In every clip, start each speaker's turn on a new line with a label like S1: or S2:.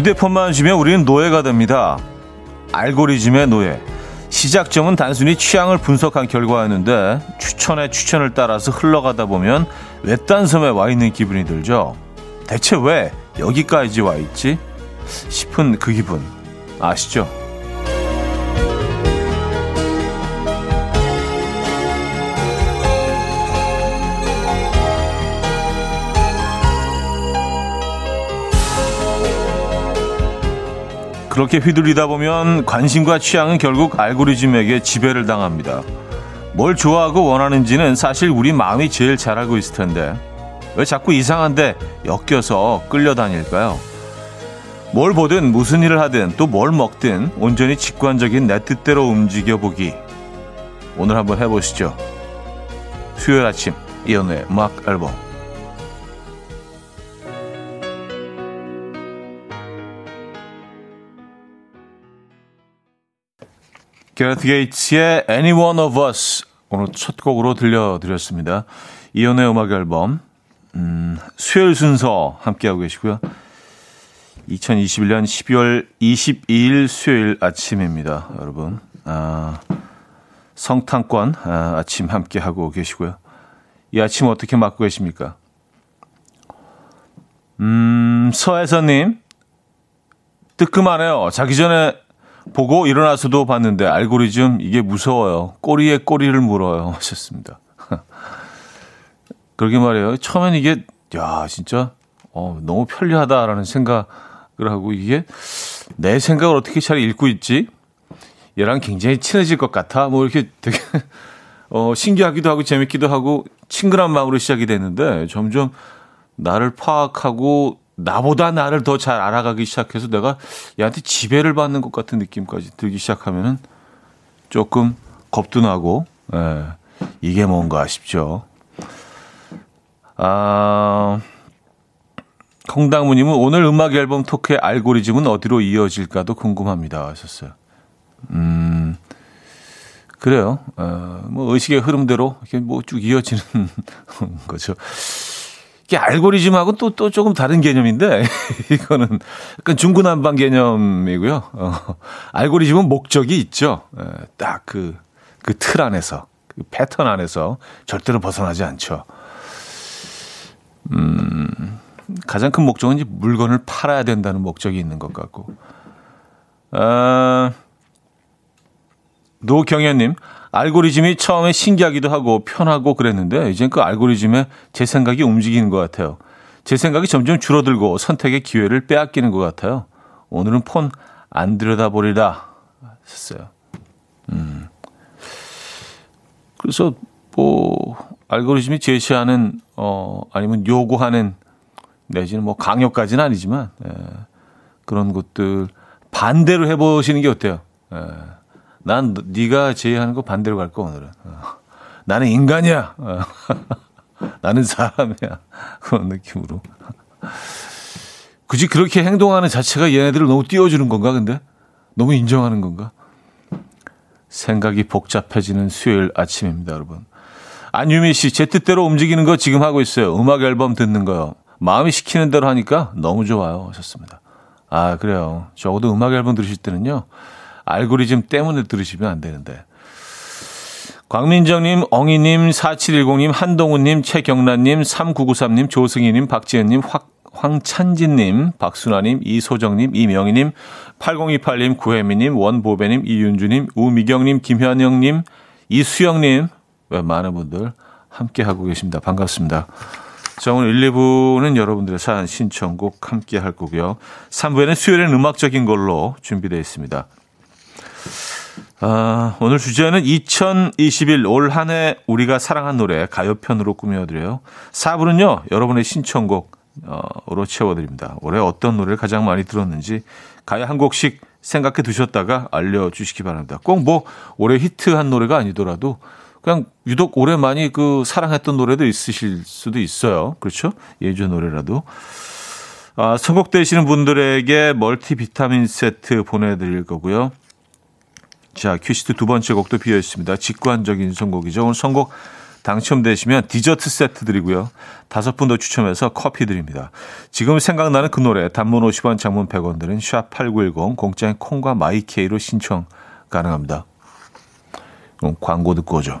S1: 휴대폰만 주면 우리는 노예가 됩니다. 알고리즘의 노예. 시작점은 단순히 취향을 분석한 결과였는데 추천에 추천을 따라서 흘러가다 보면 외딴 섬에 와 있는 기분이 들죠. 대체 왜 여기까지 와 있지? 싶은 그 기분 아시죠? 그렇게 휘둘리다 보면 관심과 취향은 결국 알고리즘에게 지배를 당합니다. 뭘 좋아하고 원하는지는 사실 우리 마음이 제일 잘 알고 있을 텐데 왜 자꾸 이상한데 엮여서 끌려다닐까요? 뭘 보든 무슨 일을 하든 또 뭘 먹든 온전히 직관적인 내 뜻대로 움직여 보기 오늘 한번 해보시죠. 수요일 아침 이연우의 음악 앨범 게레트 게이츠의 Any One of Us 오늘 첫 곡으로 들려드렸습니다. 이연의 음악 앨범 음, 수요일 순서 함께하고 계시고요. 2021년 12월 22일 수요일 아침입니다. 여러분 아, 성탄권 아, 아침 함께하고 계시고요. 이 아침 어떻게 맞고 계십니까? 음, 서혜선님 뜨끔하네요. 자기 전에 보고 일어나서도 봤는데 알고리즘 이게 무서워요. 꼬리에 꼬리를 물어요. 하셨습니다. 그러게 말이에요. 처음엔 이게 야 진짜 어, 너무 편리하다라는 생각을 하고 이게 내 생각을 어떻게 잘 읽고 있지? 얘랑 굉장히 친해질 것 같아. 뭐 이렇게 되게 어, 신기하기도 하고 재밌기도 하고 친근한 마음으로 시작이 됐는데 점점 나를 파악하고 나보다 나를 더 잘 알아가기 시작해서 내가 얘한테 지배를 받는 것 같은 느낌까지 들기 시작하면은 조금 겁도 나고, 예, 이게 뭔가 싶죠. 아, 홍당무님은 오늘 음악 앨범 토크의 알고리즘은 어디로 이어질까도 궁금합니다. 하셨어요. 음, 그래요. 어, 뭐 의식의 흐름대로 이렇게 뭐 쭉 이어지는 거죠. 이게 알고리즘하고 또, 또 조금 다른 개념인데, 이거는 약간 중구난방 개념이고요. 어, 알고리즘은 목적이 있죠. 에, 딱 그, 그 틀 안에서, 그 패턴 안에서 절대로 벗어나지 않죠. 음, 가장 큰 목적은 이제 물건을 팔아야 된다는 목적이 있는 것 같고. 아, 노경현님, 알고리즘이 처음에 신기하기도 하고 편하고 그랬는데 이젠 그 알고리즘에 제 생각이 움직이는 것 같아요. 제 생각이 점점 줄어들고 선택의 기회를 빼앗기는 것 같아요. 오늘은 폰 안 들여다보리라 했어요. 음. 그래서 뭐 알고리즘이 제시하는 어 아니면 요구하는 내지는 뭐 강요까지는 아니지만 예, 그런 것들 반대로 해보시는 게 어때요? 예. 난 네가 제의하는 거 반대로 갈 거 오늘은. 어. 나는 인간이야. 어. 나는 사람이야. 그런 느낌으로. 굳이 그렇게 행동하는 자체가 얘네들을 너무 띄워주는 건가, 근데? 너무 인정하는 건가? 생각이 복잡해지는 수요일 아침입니다, 여러분. 안유미 씨, 제 뜻대로 움직이는 거 지금 하고 있어요. 음악 앨범 듣는 거요. 마음이 시키는 대로 하니까 너무 좋아요. 하셨습니다. 아, 그래요. 적어도 음악 앨범 들으실 때는요. 알고리즘 때문에 들으시면 안 되는데. 광민정님, 엉이님, 4710님, 한동훈님, 최경란님, 3993님, 조승희님, 박지현님, 확, 황찬진님, 박순아님, 이소정님, 이명희님, 8028님, 구혜미님, 원보배님, 이윤주님, 우미경님, 김현영님, 이수영님, 많은 분들 함께하고 계십니다. 반갑습니다. 자, 오늘 1, 2부는 여러분들의 사연 신청곡 함께 할 거고요. 3부에는 수요일엔 음악적인 걸로 준비되어 있습니다. 아, 오늘 주제는 2021 올 한 해 우리가 사랑한 노래 가요편으로 꾸며드려요. 4부는요, 여러분의 신청곡으로 채워드립니다. 올해 어떤 노래를 가장 많이 들었는지 가요 한 곡씩 생각해 두셨다가 알려주시기 바랍니다. 꼭 뭐 올해 히트한 노래가 아니더라도 그냥 유독 올해 많이 그 사랑했던 노래도 있으실 수도 있어요. 그렇죠? 예전 노래라도. 아, 선곡되시는 분들에게 멀티 비타민 세트 보내드릴 거고요. 자, 큐시트 두 번째 곡도 비어 있습니다. 직관적인 선곡이죠. 오늘 선곡 당첨되시면 디저트 세트 드리고요. 다섯 분 더 추첨해서 커피 드립니다. 지금 생각나는 그 노래 단문 50원 장문 100원 드는 샵8910 공짜인 콩과 마이케이로 신청 가능합니다. 그럼 광고 듣고 오죠.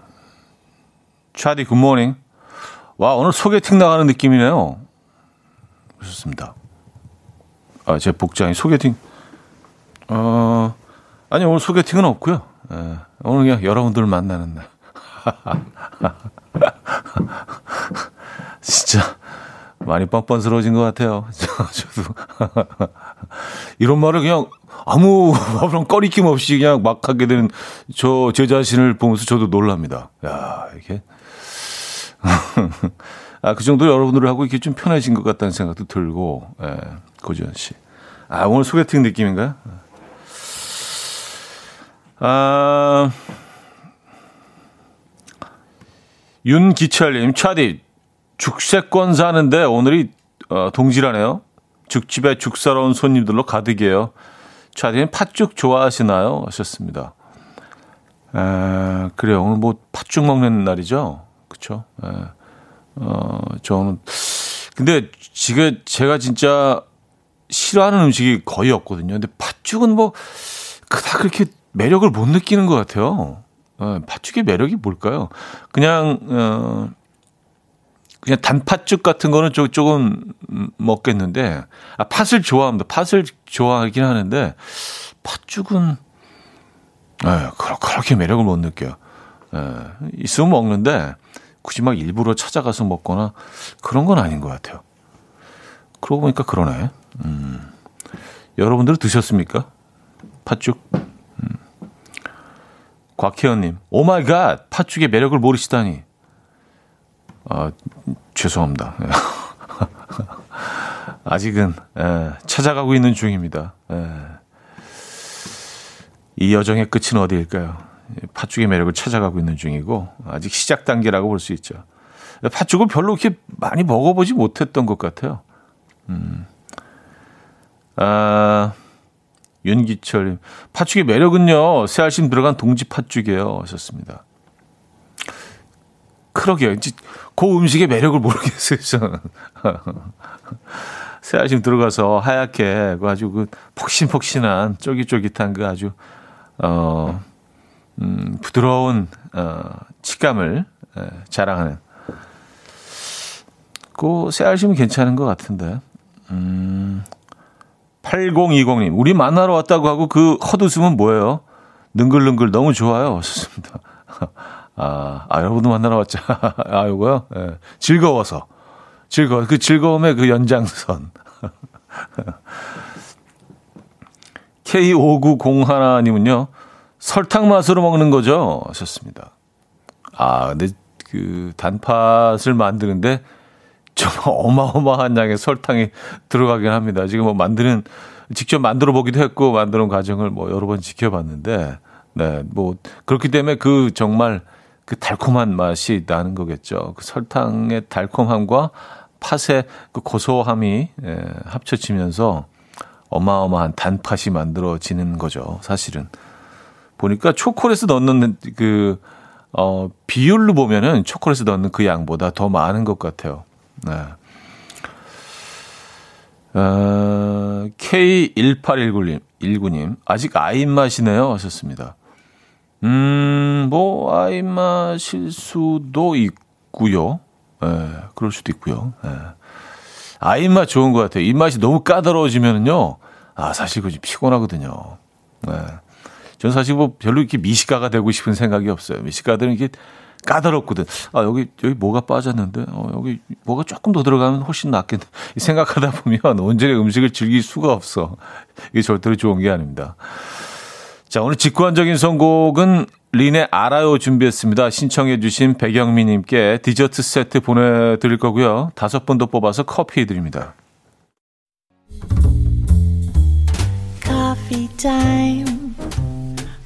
S1: 차디 굿모닝. 와, 오늘 소개팅 나가는 느낌이네요. 좋습니다. 아, 제 복장이 소개팅. 어, 아니, 오늘 소개팅은 없고요. 예, 오늘 그냥 여러분들 만나는 날. 진짜 많이 뻔뻔스러워진 것 같아요. 저도 이런 말을 그냥 아무 아무런 꺼리낌 없이 그냥 막 하게 되는 저 제 자신을 보면서 저도 놀랍니다. 야 이게 아 그 정도 여러분들 하고 이게 좀 편해진 것 같다는 생각도 들고 예, 고지현 씨. 아 오늘 소개팅 느낌인가요? 아 윤기철님, 차디, 죽세권 사는데 오늘이 어, 동지라네요. 죽집에 죽 사러 온 손님들로 가득이에요. 차디는 팥죽 좋아하시나요? 하셨습니다. 에, 그래요. 오늘 뭐 팥죽 먹는 날이죠. 그쵸? 에, 어, 저는. 근데 지금 제가 진짜 싫어하는 음식이 거의 없거든요. 근데 팥죽은 뭐 그닥 그렇게 매력을 못 느끼는 것 같아요. 어, 팥죽의 매력이 뭘까요? 그냥 어 그냥 단팥죽 같은 거는 조, 조금 먹겠는데 아 팥을 좋아합니다. 팥을 좋아하긴 하는데 팥죽은 예, 그렇게 매력을 못 느껴요. 예, 있으면 먹는데 굳이 막 일부러 찾아가서 먹거나 그런 건 아닌 것 같아요. 그러고 보니까 그러네. 음. 여러분들 드셨습니까? 팥죽? 곽혜연님, oh my god, 팥죽의 매력을 모르시다니. 아, 죄송합니다. 아직은, 에, 찾아가고 있는 중입니다. 에. 이 여정의 끝은 어디일까요? 팥죽의 매력을 찾아가고 있는 중이고, 아직 시작 단계라고 볼 수 있죠. 팥죽을 별로 그렇게 많이 먹어보지 못했던 것 같아요. 음. 아, 윤기철님, 팥죽의 매력은요, 새알심 들어간 동지 팥죽이에요. 하셨습니다. 그러게요. 이제 그 음식의 매력을 모르겠어요, 저는. 새알심 들어가서 하얗게, 그 아주 그 폭신폭신한, 쫄깃쫄깃한 그 아주, 어, 음, 부드러운, 어, 식감을 에, 자랑하는. 그 새알심은 괜찮은 것 같은데. 음, 8020님, 우리 만나러 왔다고 하고 그 헛웃음은 뭐예요? 능글능글 너무 좋아요. 좋습니다. 아, 아, 여러분도 만나러 왔죠. 아, 요거요? 예. 즐거워서. 즐거워. 그 즐거움의 그 연장선. K5901님은요, 설탕 맛으로 먹는 거죠? 하셨습니다. 아, 근데 그 단팥을 만드는데 정말 어마어마한 양의 설탕이 들어가긴 합니다. 지금 뭐 만드는 직접 만들어 보기도 했고 만드는 과정을 뭐 여러 번 지켜봤는데 네, 뭐 그렇기 때문에 그 정말 그 달콤한 맛이 나는 거겠죠. 그 설탕의 달콤함과 팥의 그 고소함이 예, 합쳐지면서 어마어마한 단팥이 만들어지는 거죠. 사실은 보니까 초콜릿을 넣는 그 어, 비율로 보면은 초콜릿을 넣는 그 양보다 더 많은 것 같아요. 네. 어, K1819님, 19님, 아직 아이 맛이네요. 하셨습니다. 음, 뭐, 아이 맛일 수도 있고요 예, 네, 그럴 수도 있고요 예. 네. 아이 맛 좋은 것 같아요. 입맛이 너무 까다로워지면은요, 아, 사실 그지 피곤하거든요. 네. 저는 사실 뭐 별로 이렇게 미식가가 되고 싶은 생각이 없어요. 미식가들은 이게 까다롭거든. 아, 여기, 여기 뭐가 빠졌는데, 어, 여기 뭐가 조금 더 들어가면 훨씬 낫겠네. 생각하다 보면 온전히 음식을 즐길 수가 없어. 이게 절대로 좋은 게 아닙니다. 자, 오늘 직관적인 선곡은 린의 알아요 준비했습니다. 신청해주신 백영미님께 디저트 세트 보내드릴 거고요. 다섯 분더 뽑아서 커피 드립니다. Coffee time.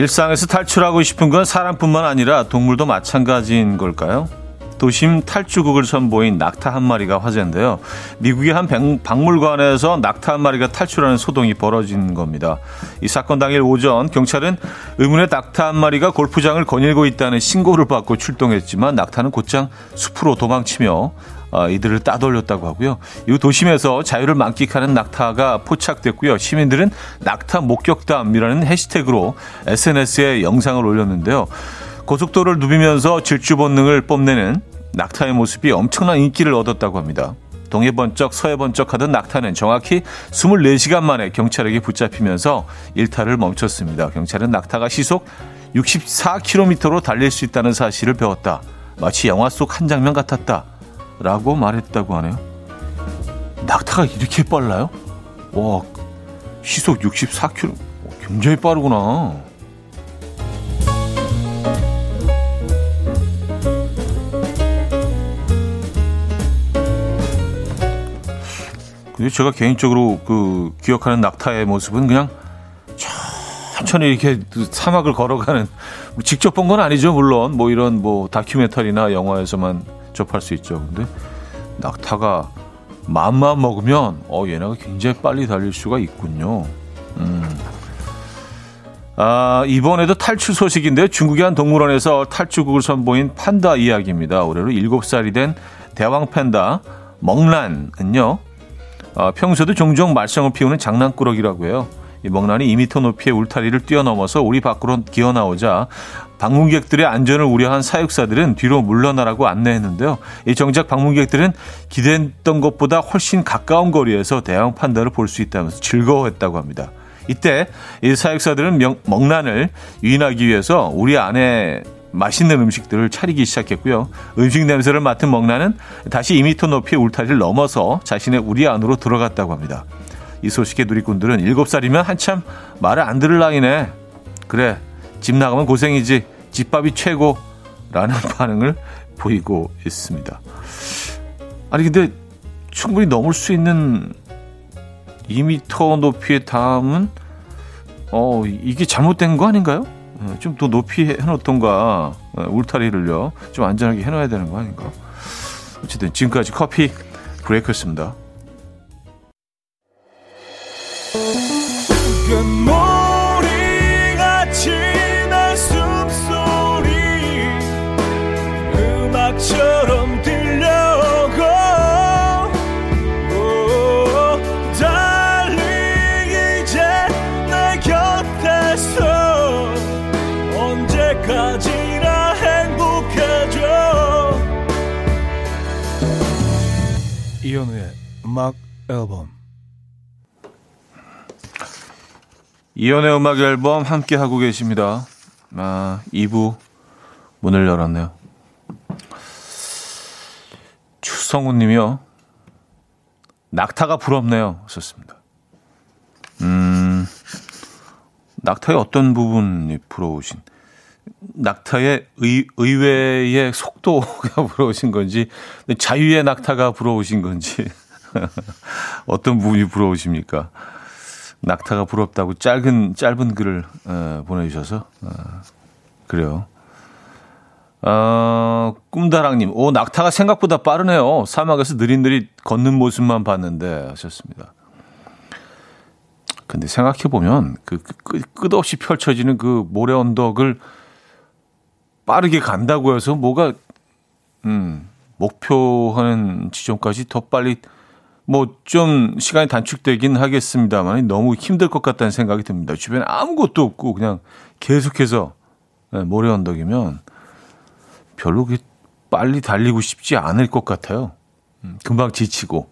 S1: 일상에서 탈출하고 싶은 건 사람뿐만 아니라 동물도 마찬가지인 걸까요? 도심 탈주국을 선보인 낙타 한 마리가 화제인데요. 미국의 한 박물관에서 낙타 한 마리가 탈출하는 소동이 벌어진 겁니다. 이 사건 당일 오전 경찰은 의문의 낙타 한 마리가 골프장을 거닐고 있다는 신고를 받고 출동했지만 낙타는 곧장 숲으로 도망치며 어, 이들을 따돌렸다고 하고요. 이 도심에서 자유를 만끽하는 낙타가 포착됐고요. 시민들은 낙타 목격담이라는 해시태그로 SNS에 영상을 올렸는데요. 고속도로를 누비면서 질주 본능을 뽐내는 낙타의 모습이 엄청난 인기를 얻었다고 합니다. 동해 번쩍 서해 번쩍 하던 낙타는 정확히 24시간 만에 경찰에게 붙잡히면서 일탈을 멈췄습니다. 경찰은 낙타가 시속 64km로 달릴 수 있다는 사실을 배웠다. 마치 영화 속 한 장면 같았다. 라고 말했다고 하네요. 낙타가 이렇게 빨라요? 와, 시속 64km. 굉장히 빠르구나. 근데 제가 개인적으로 그 기억하는 낙타의 모습은 그냥 천천히 이렇게 사막을 걸어가는 직접 본 건 아니죠 물론 뭐 이런 뭐 다큐멘터리나 영화에서만 접할 수 있죠 근데 낙타가 마음만 먹으면 어 얘네가 굉장히 빨리 달릴 수가 있군요 음. 아, 이번에도 탈출 소식인데 중국의 한 동물원에서 탈출국을 선보인 판다 이야기입니다. 올해로 7살이 된 대왕 팬다 멍란은요. 어, 평소에도 종종 말썽을 피우는 장난꾸러기라고 해요. 이 먹란이 2미터 높이의 울타리를 뛰어넘어서 우리 밖으로 기어나오자 방문객들의 안전을 우려한 사육사들은 뒤로 물러나라고 안내했는데요. 이 정작 방문객들은 기대했던 것보다 훨씬 가까운 거리에서 대형 판다를 볼 수 있다면서 즐거워했다고 합니다. 이때 이 사육사들은 명, 먹란을 유인하기 위해서 우리 안에 맛있는 음식들을 차리기 시작했고요. 음식 냄새를 맡은 먹나는 다시 2미터 높이의 울타리를 넘어서 자신의 우리 안으로 들어갔다고 합니다. 이 소식에 누리꾼들은 7살이면 한참 말을 안 들을 나이네. 그래, 집 나가면 고생이지. 집밥이 최고. 라는 반응을 보이고 있습니다. 아니, 근데 충분히 넘을 수 있는 2미터 높이의 다음은, 어, 이게 잘못된 거 아닌가요? 어, 좀더 높이 해놓던가 어, 울타리를요 좀 안전하게 해놔야 되는 거 아닌가 어쨌든 지금까지 커피 브레이크였습니다. 음악 앨범 이연의 음악 앨범 함께 하고 계십니다. 아, 2부 문을 열었네요. 추성훈 님이요. 낙타가 부럽네요. 썼습니다. 음, 낙타의 어떤 부분이 부러우신? 낙타의 의, 의외의 속도가 부러우신 건지, 자유의 낙타가 부러우신 건지, 어떤 부분이 부러우십니까? 낙타가 부럽다고 짧은, 짧은 글을 어, 보내주셔서, 어, 그래요. 어, 꿈다랑님, 오, 낙타가 생각보다 빠르네요. 사막에서 느릿느릿 걷는 모습만 봤는데, 하셨습니다. 근데 생각해 보면, 그, 그 끝없이 펼쳐지는 그 모래 언덕을 빠르게 간다고 해서 뭐가 음, 목표하는 지점까지 더 빨리 뭐 좀 시간이 단축되긴 하겠습니다만 너무 힘들 것 같다는 생각이 듭니다. 주변에 아무것도 없고 그냥 계속해서 네, 모래 언덕이면 별로 빨리 달리고 싶지 않을 것 같아요. 음, 금방 지치고.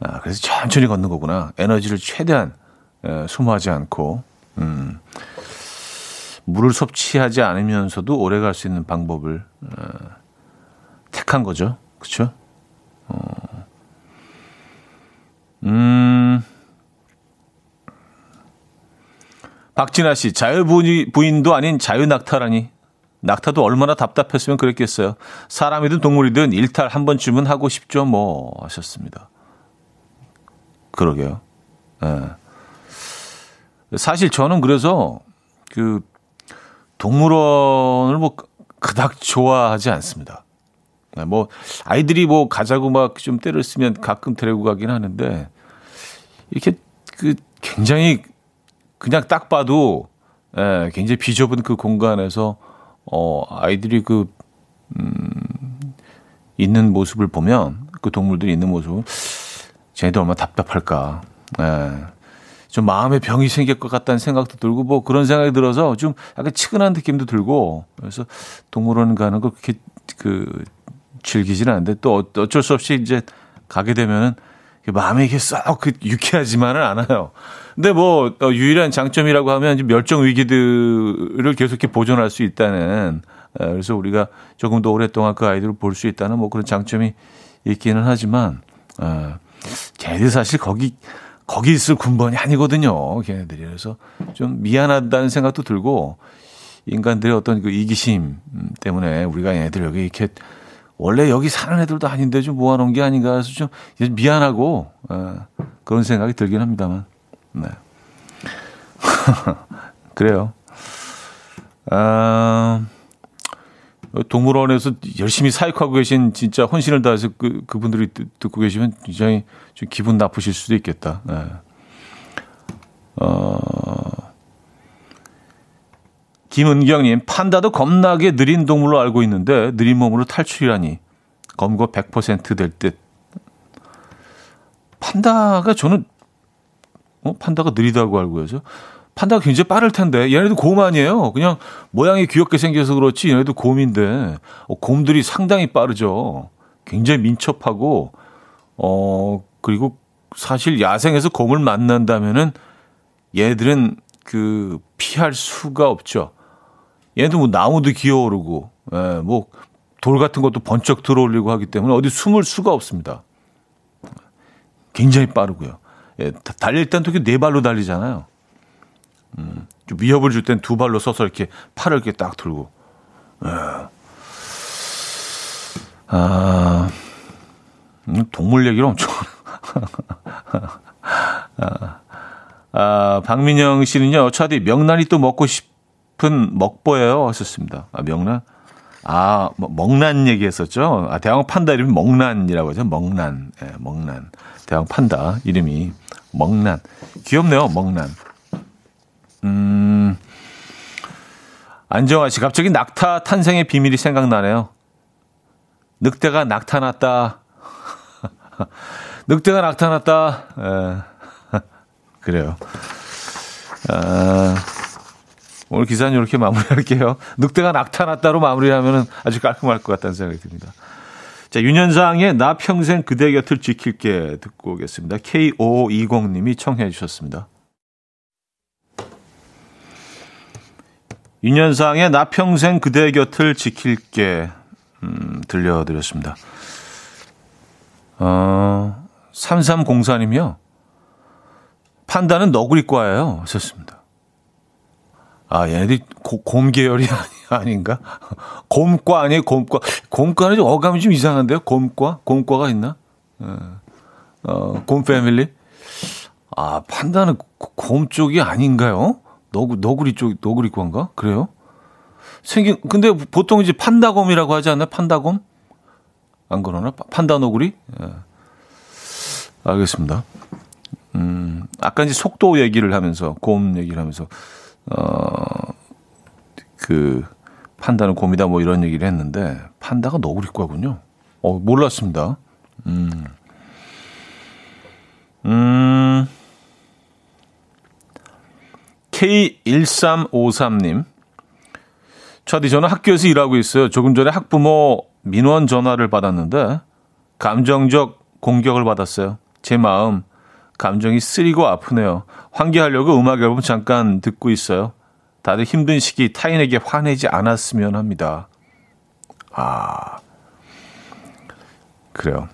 S1: 아, 그래서 천천히 걷는 거구나. 에너지를 최대한 에, 소모하지 않고. 음, 물을 섭취하지 않으면서도 오래 갈 수 있는 방법을 어, 택한 거죠. 그렇죠? 어. 박진아 씨, 자유부인도 아닌 자유낙타라니. 낙타도 얼마나 답답했으면 그랬겠어요. 사람이든 동물이든 일탈 한 번쯤은 하고 싶죠, 뭐, 하셨습니다. 그러게요. 네. 사실 저는 그래서 그 동물원을 뭐 그닥 좋아하지 않습니다. 네, 뭐 아이들이 뭐 가자고 막 좀 때를 쓰면 가끔 데리고 가긴 하는데 이렇게 그 굉장히 그냥 딱 봐도 예, 굉장히 비좁은 그 공간에서 어 아이들이 그 음, 있는 모습을 보면 그 동물들이 있는 모습은 쟤네들 얼마나 답답할까. 예. 좀 마음의 병이 생길 것 같다는 생각도 들고 뭐 그런 생각이 들어서 좀 약간 치근한 느낌도 들고 그래서 동물원 가는 거 그렇게 그 즐기지는 않는데 또 어쩔 수 없이 이제 가게 되면은 마음이 이게 썩그 유쾌하지만은 않아요. 근데 뭐 어, 유일한 장점이라고 하면 멸종 위기들을 계속해 보존할 수 있다는 어, 그래서 우리가 조금 더 오랫동안 그 아이들을 볼 수 있다는 뭐 그런 장점이 있기는 하지만 어, 걔네들 사실 거기 거기 있을 군번이 아니거든요. 걔네들이. 그래서 좀 미안하다는 생각도 들고 인간들의 어떤 그 이기심 때문에 우리가 얘네들 여기 이렇게 원래 여기 사는 애들도 아닌데 좀 모아놓은 게 아닌가 해서 좀 미안하고 어, 그런 생각이 들긴 합니다만. 네. 그래요. 아, 동물원에서 열심히 사육하고 계신 진짜 헌신을 다해서 그, 그분들이 듣고 계시면 굉장히 좀 기분 나쁘실 수도 있겠다. 네. 어, 김은경님, 판다도 겁나게 느린 동물로 알고 있는데 느린 몸으로 탈출이라니 검거 100%될 듯. 판다가 저는 어? 판다가 느리다고 알고 해서 판다가 굉장히 빠를 텐데 얘네도 곰 아니에요. 그냥 모양이 귀엽게 생겨서 그렇지 얘네도 곰인데 어, 곰들이 상당히 빠르죠. 굉장히 민첩하고 어 그리고 사실 야생에서 곰을 만난다면은 얘들은 그 피할 수가 없죠. 얘도 뭐 나무도 기어오르고 예, 뭐 돌 같은 것도 번쩍 들어올리고 하기 때문에 어디 숨을 수가 없습니다. 굉장히 빠르고요. 예, 달릴 땐 되게 네 발로 달리잖아요. 음, 좀 위협을 줄 땐 두 발로 서서 이렇게 팔을 이렇게 딱 들고. 예. 아, 음, 동물 얘기를 엄청. 아, 아, 박민영 씨는요, 차디 명란이 또 먹고 싶 은 먹보예요. 하셨습니다. 아, 명란? 아, 뭐, 먹란 얘기했었죠. 아, 대왕 판다 이름이 먹란이라고 하죠. 먹란. 예, 먹란. 대왕 판다 이름이 먹란. 귀엽네요. 먹란. 음, 안정아 씨, 갑자기 낙타 탄생의 비밀이 생각나네요. 늑대가 나타났다. 늑대가 나타났다. 에, 그래요. 아, 오늘 기사는 이렇게 마무리할게요. 늑대가 나타났다로 마무리하면 아주 깔끔할 것 같다는 생각이 듭니다. 자, 윤현상의 나 평생 그대 곁을 지킬게 듣고 오겠습니다. K5520님이 청해 주셨습니다. 윤현상의 나 평생 그대 곁을 지킬게 음, 들려드렸습니다. 어, 3304님이요. 판다는 너구리과예요. 하셨습니다. 아, 얘네들이 고, 곰 계열이 아니, 아닌가? 곰과 아니에요, 곰과. 곰과는 좀 어감이 좀 이상한데요? 곰과? 곰과가 있나? 어, 어, 곰 패밀리? 아, 판다는 곰 쪽이 아닌가요? 너구, 너구리 쪽, 너구리과인가? 그래요? 생긴, 근데 보통 이제 판다곰이라고 하지 않나요? 판다곰? 안 그러나? 판다 너구리? 예. 알겠습니다. 음, 아까 이제 속도 얘기를 하면서, 곰 얘기를 하면서, 어, 그, 판다는 곰이다 뭐 이런 얘기를 했는데 판다가 너구리과군요. 어, 몰랐습니다. 음. 음. K1353님. 차디 저는 학교에서 일하고 있어요. 조금 전에 학부모 민원 전화를 받았는데 감정적 공격을 받았어요. 제 마음 감정이 쓰리고 아프네요. 환기하려고 음악 앨범 잠깐 듣고 있어요. 다들 힘든 시기 타인에게 화내지 않았으면 합니다. 아, 그래요.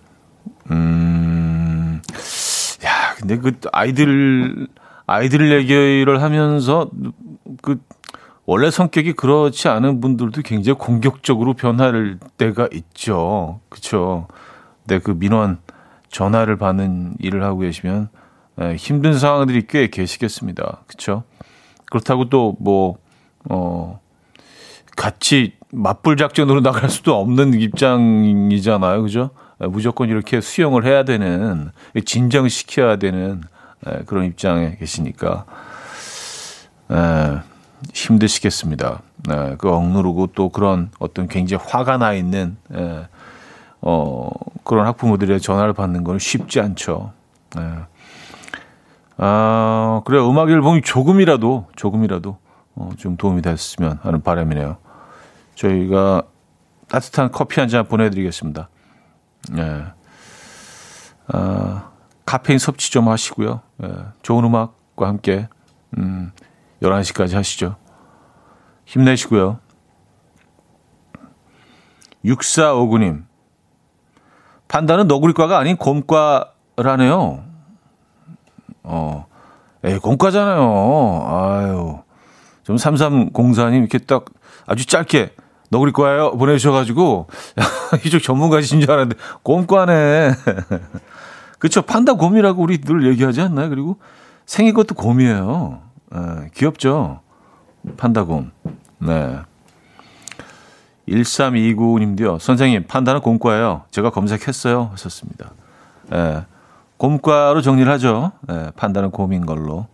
S1: 음, 야, 근데 그 아이들, 아이들 얘기를 하면서 그 원래 성격이 그렇지 않은 분들도 굉장히 공격적으로 변할 때가 있죠. 그쵸. 근데 그 민원 전화를 받는 일을 하고 계시면 에, 힘든 상황들이 꽤 계시겠습니다. 그쵸. 그렇다고 또 뭐, 어, 같이 맞불 작전으로 나갈 수도 없는 입장이잖아요. 그죠? 무조건 이렇게 수용을 해야 되는, 진정시켜야 되는 그런 입장에 계시니까, 에, 힘드시겠습니다. 에, 그 억누르고 또 그런 어떤 굉장히 화가 나 있는, 에, 어, 그런 학부모들의 전화를 받는 건 쉽지 않죠. 에. 아, 그래 음악 앨범이 조금이라도 조금이라도 어, 좀 도움이 됐으면 하는 바람이네요. 저희가 따뜻한 커피 한 잔 보내드리겠습니다. 예. 아, 카페인 섭취 좀 하시고요. 예, 좋은 음악과 함께 음, 11시까지 하시죠. 힘내시고요. 6459님. 판다는 너구리과가 아닌 곰과라네요. 어, 에 공과잖아요. 아유. 좀 3304님 이렇게 딱 아주 짧게 너구리 과예요 보내주셔가지고 이쪽 전문가이신 줄 알았는데 곰과네. 그쵸 판다 곰이라고 우리 늘 얘기하지 않나요? 그리고 생긴 것도 곰이에요. 에, 귀엽죠? 판다 곰. 네. 1329님도요. 선생님 판다는 곰과예요. 제가 검색했어요. 하셨습니다. 예. 곰과로 정리를 하죠. 네, 판다는 곰인 걸로.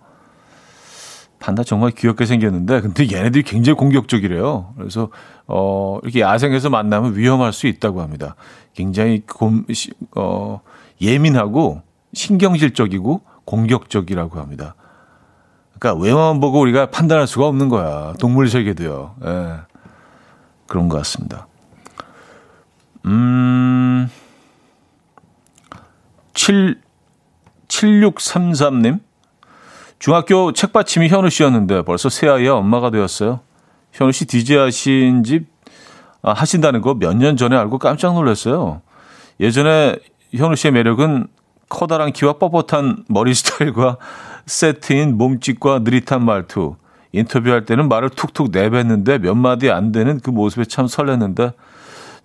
S1: 판다 정말 귀엽게 생겼는데, 근데 얘네들이 굉장히 공격적이래요. 그래서, 어, 이렇게 야생에서 만나면 위험할 수 있다고 합니다. 굉장히 곰, 어, 예민하고 신경질적이고 공격적이라고 합니다. 그러니까 외모만 보고 우리가 판단할 수가 없는 거야. 동물 세계도요. 예. 그런 것 같습니다. 음, 7, 7633님. 중학교 책받침이 현우 씨였는데 벌써 새아이의 엄마가 되었어요. 현우 씨 DJ 하신 집 아, 하신다는 거 몇 년 전에 알고 깜짝 놀랐어요. 예전에 현우 씨의 매력은 커다란 키와 뻣뻣한 머리 스타일과 세트인 몸짓과 느릿한 말투. 인터뷰할 때는 말을 툭툭 내뱉는데 몇 마디 안 되는 그 모습에 참 설렜는데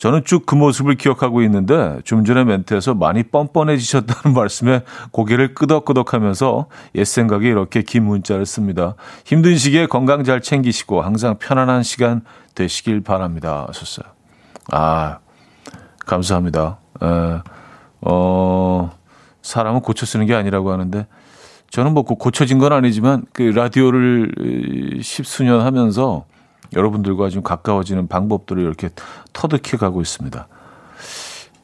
S1: 저는 쭉 그 모습을 기억하고 있는데 좀 전에 멘트에서 많이 뻔뻔해지셨다는 말씀에 고개를 끄덕끄덕하면서 옛 생각에 이렇게 긴 문자를 씁니다. 힘든 시기에 건강 잘 챙기시고 항상 편안한 시간 되시길 바랍니다. 하셨어요. 아, 감사합니다. 에, 어, 사람은 고쳐 쓰는 게 아니라고 하는데 저는 뭐 고쳐진 건 아니지만 그 라디오를 십수년 하면서 여러분들과 좀 가까워지는 방법들을 이렇게 터득해 가고 있습니다.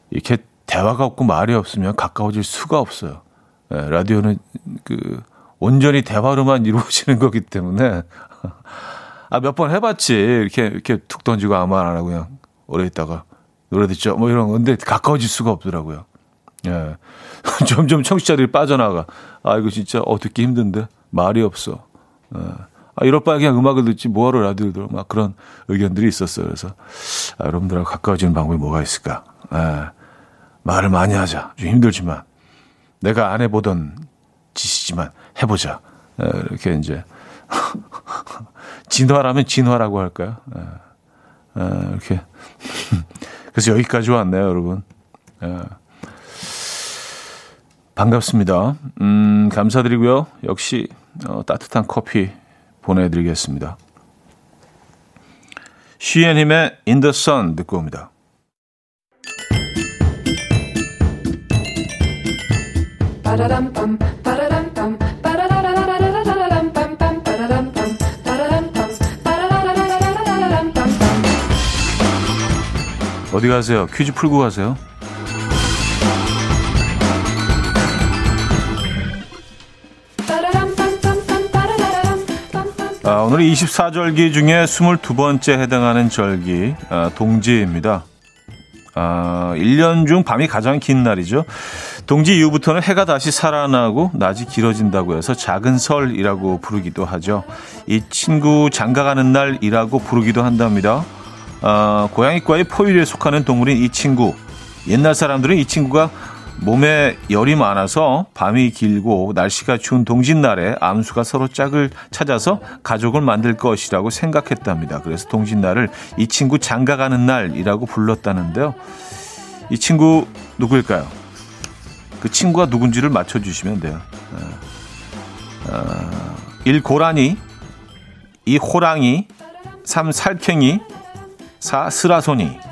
S1: 이렇게 대화가 없고 말이 없으면 가까워질 수가 없어요. 네, 라디오는 그 온전히 대화로만 이루어지는 거기 때문에 아 몇 번 해봤지 이렇게 이렇게 툭 던지고 아무 말 안 하고 그냥 오래 있다가 노래 듣죠 뭐 이런 건데 가까워질 수가 없더라고요. 예. 점점 청취자들이 빠져나가. 아 이거 진짜 어 듣기 힘든데 말이 없어. 예. 아, 이럴 바에 그냥 음악을 듣지 뭐하러 라디오를 들어 막 그런 의견들이 있었어요. 그래서 아, 여러분들하고 가까워지는 방법이 뭐가 있을까? 에, 말을 많이 하자. 좀 힘들지만 내가 안 해보던 짓이지만 해보자. 에, 이렇게 이제 진화라면 진화라고 할까요? 에, 에, 이렇게 그래서 여기까지 왔네요, 여러분. 에. 반갑습니다. 음, 감사드리고요. 역시 어, 따뜻한 커피 보내드리겠습니다. 시앤힘의 In the Sun 듣고 옵니다. 어디 가세요? 퀴즈 풀고 가세요. 아, 오늘 24절기 중에 22번째 해당하는 절기, 아, 동지입니다. 아, 1년 중 밤이 가장 긴 날이죠. 동지 이후부터는 해가 다시 살아나고 낮이 길어진다고 해서 작은 설이라고 부르기도 하죠. 이 친구 장가가는 날이라고 부르기도 한답니다. 아, 고양이과의 포유류에 속하는 동물인 이 친구. 옛날 사람들은 이 친구가 몸에 열이 많아서 밤이 길고 날씨가 추운 동짓날에 암수가 서로 짝을 찾아서 가족을 만들 것이라고 생각했답니다. 그래서 동짓날을 이 친구 장가 가는 날이라고 불렀다는데요. 이 친구 누구일까요? 그 친구가 누군지를 맞춰주시면 돼요. 어, 1. 고라니 2. 호랑이 3. 살쾡이 4. 스라소니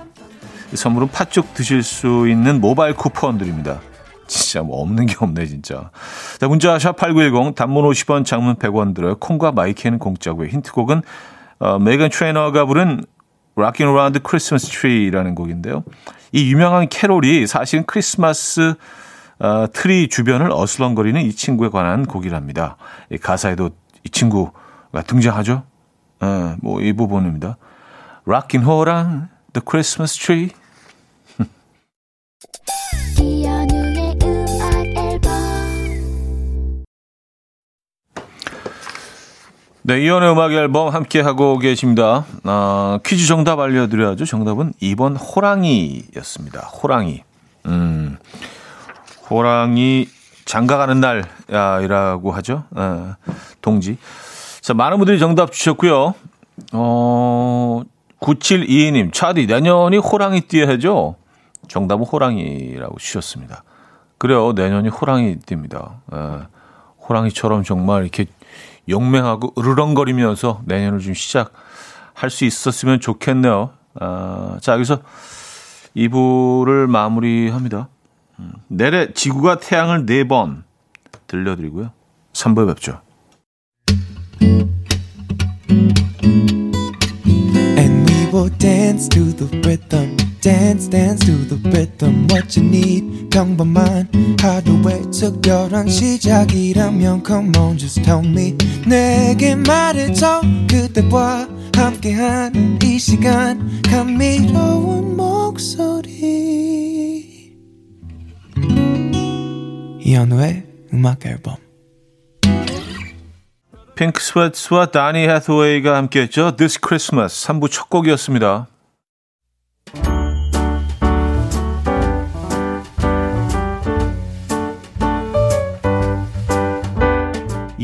S1: 선물은 팥죽 드실 수 있는 모바일 쿠폰 드립니다. 진짜 뭐 없는 게 없네 진짜. 자 문자 샵8910 단문 50원 장문 100원 들어요. 콩과 마이케이는 공짜고요. 힌트곡은 어, Meghan Trainor가 부른 Rockin' Around Christmas Tree라는 곡인데요. 이 유명한 캐롤이 사실 크리스마스 어, 트리 주변을 어슬렁거리는 이 친구에 관한 곡이랍니다. 이 가사에도 이 친구가 등장하죠. 어, 뭐 이 부분입니다. Rockin' Around the Christmas Tree 네, 이연의 음악 앨범 함께 하고 계십니다. 아, 퀴즈 정답 알려드려야죠. 정답은 2번 호랑이였습니다. 호랑이. 음, 호랑이 장가가는 날이라고 하죠. 아, 동지. 자, 많은 분들이 정답 주셨고요. 어, 9722님, 차디, 내년이 호랑이 띠 해죠? 정답은 호랑이라고 주셨습니다. 그래요. 내년이 호랑이 띠입니다. 아, 호랑이처럼 정말 이렇게 용맹하고 으르렁거리면서 내년을 좀 시작할 수 있었으면 좋겠네요. 아, 자, 여기서 2부를 마무리합니다. 음, 내래 지구가 태양을 4번 들려드리고요. 3부에 뵙죠. Dance to the rhythm. Dance dance to the rhythm what you need. 평범한 하루의 특별한 시작이라면 come on just tell me. 내게 말해줘. 그대와 함께한 이 시간. 감미로운 목소리. 이현우의 음악 앨범. 핑크 스웨트와 다니 해스웨이가 함께했죠. This Christmas 3부 첫 곡이었습니다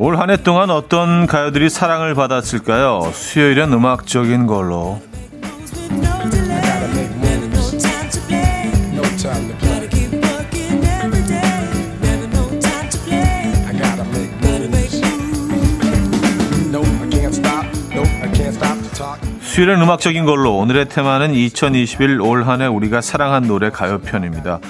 S1: 올 한 해 동안 어떤 가요들이 사랑을 받았을까요? 수요일엔 음악적인 걸로. 수요일은 음악적인 걸로 오늘의 테마는 2021 올 한 해 우리가 사랑한 노래 가요편입니다.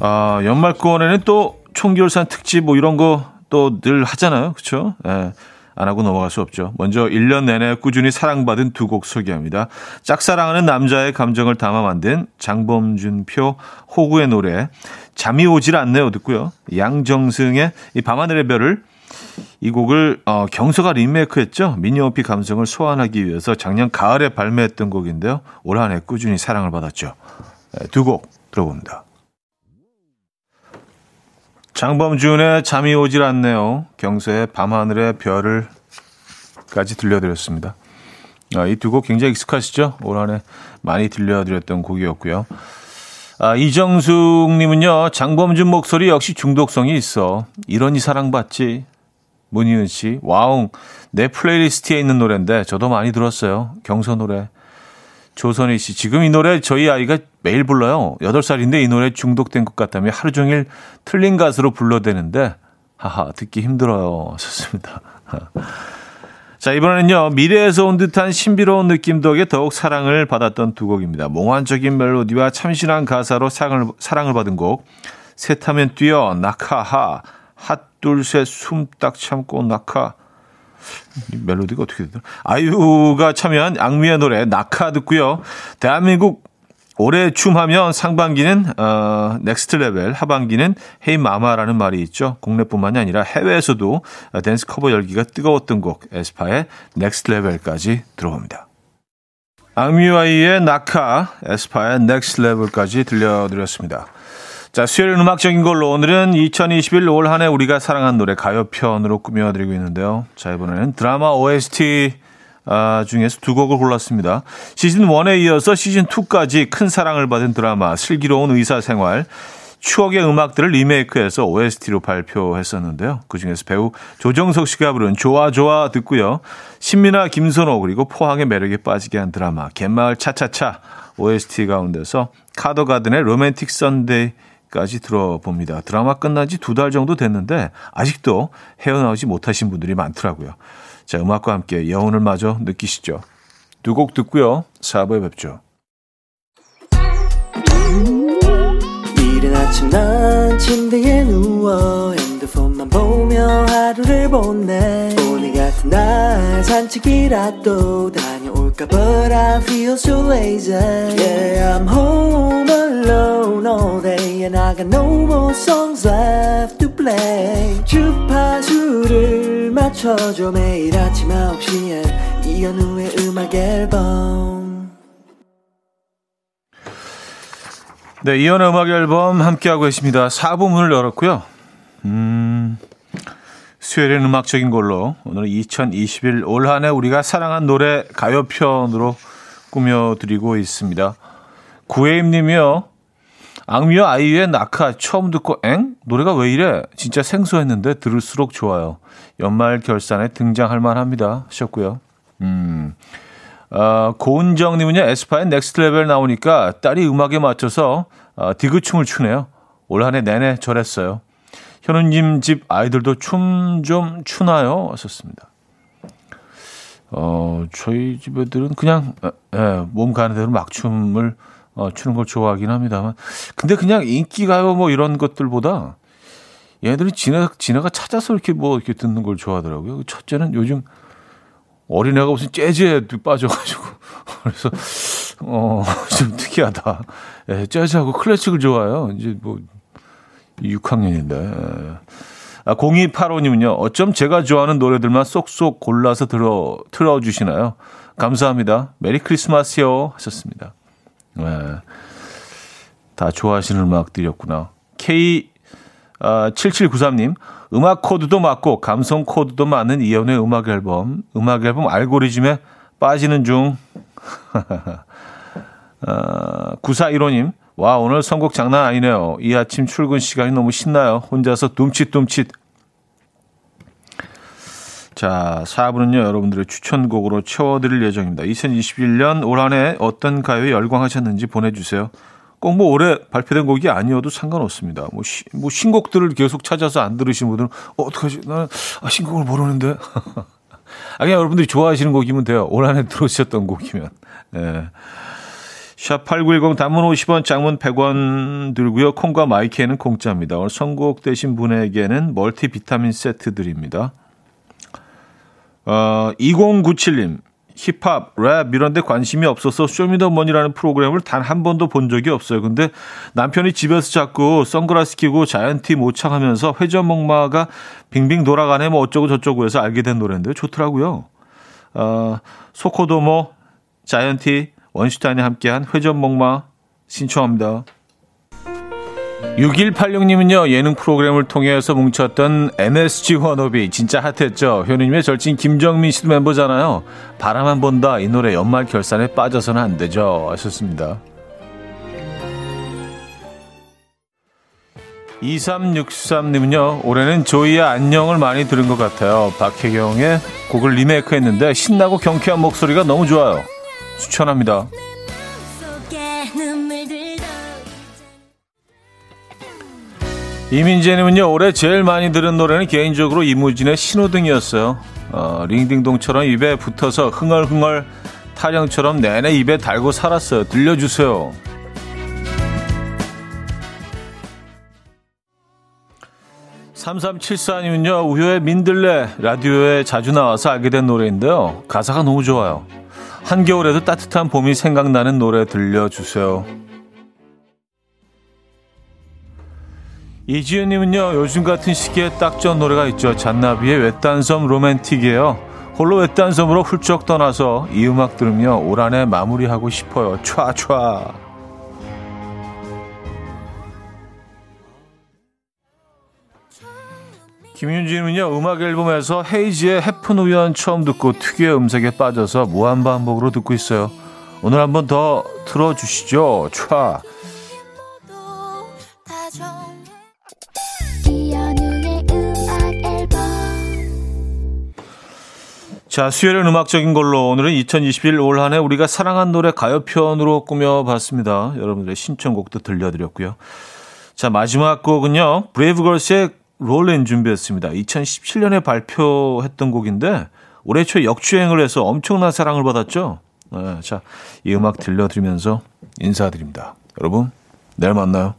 S1: 아, 연말권에는 또 총결산 특집 뭐 이런 거 또 늘 하잖아요. 그렇죠? 예. 안 하고 넘어갈 수 없죠. 먼저 1년 내내 꾸준히 사랑받은 두 곡 소개합니다. 짝사랑하는 남자의 감정을 담아 만든 장범준 표 호구의 노래 잠이 오질 않네요 듣고요. 양정승의 이 밤하늘의 별을 이 곡을 어, 경서가 리메이크했죠. 미니홈피 감성을 소환하기 위해서 작년 가을에 발매했던 곡인데요. 올 한해 꾸준히 사랑을 받았죠. 네, 두곡 들어봅니다. 장범준의 잠이 오질 않네요. 경서의 밤하늘의 별을까지 들려드렸습니다. 아, 이두 곡 굉장히 익숙하시죠? 올 한해 많이 들려드렸던 곡이었고요. 아, 이정숙님은요, 장범준 목소리 역시 중독성이 있어. 이러니 사랑받지. 문희은 씨, 와웅, 내 playlist에 있는 노래인데 저도 많이 들었어요. 경서 노래. 조선희 씨, 지금 이 노래 저희 아이가 매일 불러요. 8살인데 이 노래 중독된 것 같다며 하루 종일 틀린 가수로 불러대는데, 하하, 듣기 힘들어요. 좋습니다. 자, 이번에는요, 미래에서 온 듯한 신비로운 느낌 덕에 더욱 사랑을 받았던 두 곡입니다. 몽환적인 멜로디와 참신한 가사로 사랑을, 사랑을 받은 곡, 셋하면 뛰어, 낙하하, 핫 둘 셋 숨 딱 참고 낙하 멜로디가 어떻게 되더라? 아이유가 참여한 악뮤의 노래 낙하 듣고요. 대한민국 올해 춤하면 상반기는 어, Next Level, 하반기는 Hey Mama라는 말이 있죠. 국내뿐만이 아니라 해외에서도 댄스 커버 열기가 뜨거웠던 곡 에스파의 Next Level까지 들어봅니다. 악뮤 아이유의 낙하, 에스파의 Next Level까지 들려드렸습니다. 자, 수요일 음악적인 걸로 오늘은 2021 올 한해 우리가 사랑한 노래 가요편으로 꾸며드리고 있는데요. 자, 이번에는 드라마 OST 아, 중에서 두 곡을 골랐습니다. 시즌 1에 이어서 시즌 2까지 큰 사랑을 받은 드라마 슬기로운 의사생활 추억의 음악들을 리메이크해서 OST로 발표했었는데요. 그중에서 배우 조정석 씨가 부른 좋아 좋아 듣고요. 신민아 김선호 그리고 포항의 매력에 빠지게 한 드라마 갯마을 차차차 OST 가운데서 카더가든의 Romantic Sunday 까지 들어봅니다. 드라마 끝난 지 두 달 정도 됐는데 아직도 헤어나오지 못하신 분들이 많더라고요. 자, 음악과 함께 여운을 마저 느끼시죠. 두 곡 듣고요. 4부에 뵙죠. 이른 아침 난 침대에 누워 핸드폰만 보며 하루를 보내 오늘 같은 날 산책이라도 다 볼까 But I feel so lazy Yeah And I got no more songs left to play 주파수를 맞춰줘 매일 아침 9시에 이현우의 음악 앨범 네, 이현우의 음악 앨범 함께하고 계십니다. 4부 문을 열었고요. 음... 수요일엔 음악적인 걸로 오늘 2021 올 한해 우리가 사랑한 노래 가요편으로 꾸며드리고 있습니다. 구혜임님이요. 악뮤와 아이유의 낙하 처음 듣고 엥? 노래가 왜 이래? 진짜 생소했는데 들을수록 좋아요. 연말 결산에 등장할 만합니다. 하셨고요. 음. 어, 고은정 님은요. 에스파의 Next Level 나오니까 딸이 음악에 맞춰서 어, 디귿춤을 추네요. 올 한 해 내내 절했어요. 현우 님 집 아이들도 춤 좀 추나요? 하셨습니다. 어, 저희 집 애들은 그냥, 예, 몸 가는 대로 막 춤을 어, 추는 걸 좋아하긴 합니다만. 근데 그냥 인기가요 뭐 이런 것들보다 얘들이 지나, 지나가 찾아서 이렇게 뭐 이렇게 듣는 걸 좋아하더라고요. 첫째는 요즘 어린애가 무슨 재즈에 빠져가지고. 그래서, 어, 좀 특이하다. 예, 재즈하고 클래식을 좋아해요. 이제 뭐, 6학년인데. 예. 아, 0285님은요, 어쩜 제가 좋아하는 노래들만 쏙쏙 골라서 들어, 틀어주시나요? 감사합니다. 메리 크리스마스요. 하셨습니다. 예. 다 좋아하시는 음악들이었구나. K, 아, 7793님, 음악 코드도 맞고 감성 코드도 맞는 이현우의 음악 앨범, 음악 앨범 알고리즘에 빠지는 중. 아, 9415님, 와, 오늘 선곡 장난 아니네요. 이 아침 출근 시간이 너무 신나요. 혼자서 둠칫둠칫. 자, 4부는요, 여러분들의 추천곡으로 채워드릴 예정입니다. 2021년 올 한 해 어떤 가요에 열광하셨는지 보내주세요. 꼭 뭐 올해 발표된 곡이 아니어도 상관없습니다. 뭐, 시, 뭐 신곡들을 계속 찾아서 안 들으신 분들은, 어, 어떡하지? 나는 아, 신곡을 모르는데. 아, 그냥 여러분들이 좋아하시는 곡이면 돼요. 올 한 해 들으셨던 곡이면. 예. 샵8910 단문 50원, 장문 100원 들고요. 콩과 마이크에는 공짜입니다. 오늘 선곡되신 분에게는 멀티 비타민 세트 드립니다. 어, 2097님. 힙합, 랩 이런 데 관심이 없어서 쇼미더머니라는 프로그램을 단 한 번도 본 적이 없어요. 근데 남편이 집에서 자꾸 선글라스 끼고 자이언티 모창하면서 회전목마가 빙빙 돌아가네 뭐 어쩌고 저쩌고 해서 알게 된 노래인데 좋더라고요. 어, 소코도모, 자이언티, 원슈타인이 함께한 회전목마 신청합니다. 6186님은요, 예능 프로그램을 통해서 뭉쳤던 MSG 워너비 진짜 핫했죠. 현우님의 절친 김정민 씨도 멤버잖아요. 바라만 본다. 이 노래 연말 결산에 빠져서는 안 되죠. 하셨습니다. 2363님은요, 올해는 조이의 안녕을 많이 들은 것 같아요. 박혜경의 곡을 리메이크 했는데 신나고 경쾌한 목소리가 너무 좋아요. 추천합니다. 이민재님은요, 올해 제일 많이 들은 노래는 개인적으로 이무진의 신호등이었어요. 어, 링딩동처럼 입에 붙어서 흥얼흥얼 타령처럼 내내 입에 달고 살았어요. 들려주세요. 삼삼칠사님은요 우효의 민들레 라디오에 자주 나와서 알게 된 노래인데요. 가사가 너무 좋아요. 한겨울에도 따뜻한 봄이 생각나는 노래 들려주세요. 이지은님은요, 요즘 같은 시기에 딱 좋은 노래가 있죠. 잔나비의 외딴섬 로맨틱이에요. 홀로 외딴섬으로 훌쩍 떠나서 이 음악 들으며 올 한해 마무리하고 싶어요. 촤촤. 김윤진은요 음악 앨범에서 헤이지의 해픈 우연 처음 듣고 특유의 음색에 빠져서 무한반복으로 듣고 있어요. 오늘 한번 더 틀어주시죠. 촤. 자, 수요일은 음악적인 걸로 오늘은 2021 올 한해 우리가 사랑한 노래 가요편으로 꾸며봤습니다. 여러분들의 신청곡도 들려드렸고요. 자, 마지막 곡은요. 브레이브걸스의 롤린 준비했습니다. 2017년에 발표했던 곡인데 올해 초 역주행을 해서 엄청난 사랑을 받았죠. 네, 자, 이 음악 들려드리면서 인사드립니다. 여러분, 내일 만나요.